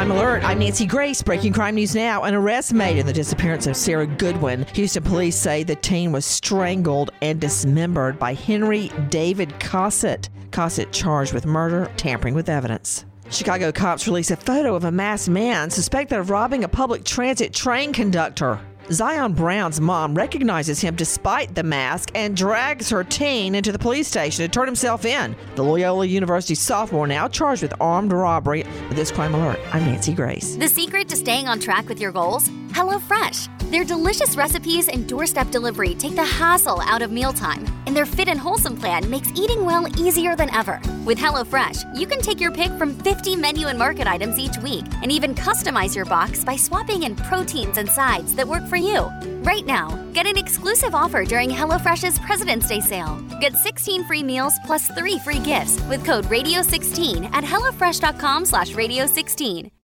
Crime Alert. I'm Nancy Grace. Breaking crime news now. An arrest made in the disappearance of Sarah Goodwin. Houston police say the teen was strangled and dismembered by Henry David Cossett. Cossett charged with murder, tampering with evidence. Chicago cops release a photo of a masked man suspected of robbing a public transit train conductor. Zion Brown's mom recognizes him despite the mask and drags her teen into the police station to turn himself in. The Loyola University sophomore now charged with armed robbery. With this crime alert, I'm Nancy Grace. The secret to staying on track with your goals? HelloFresh. Their delicious recipes and doorstep delivery take the hassle out of mealtime, and their fit and wholesome plan makes eating well easier than ever. With HelloFresh, you can take your pick from 50 menu and market items each week, and even customize your box by swapping in proteins and sides that work for you. Right now, get an exclusive offer during HelloFresh's President's Day sale. Get 16 free meals plus 3 free gifts with code RADIO16 at hellofresh.com slash radio16.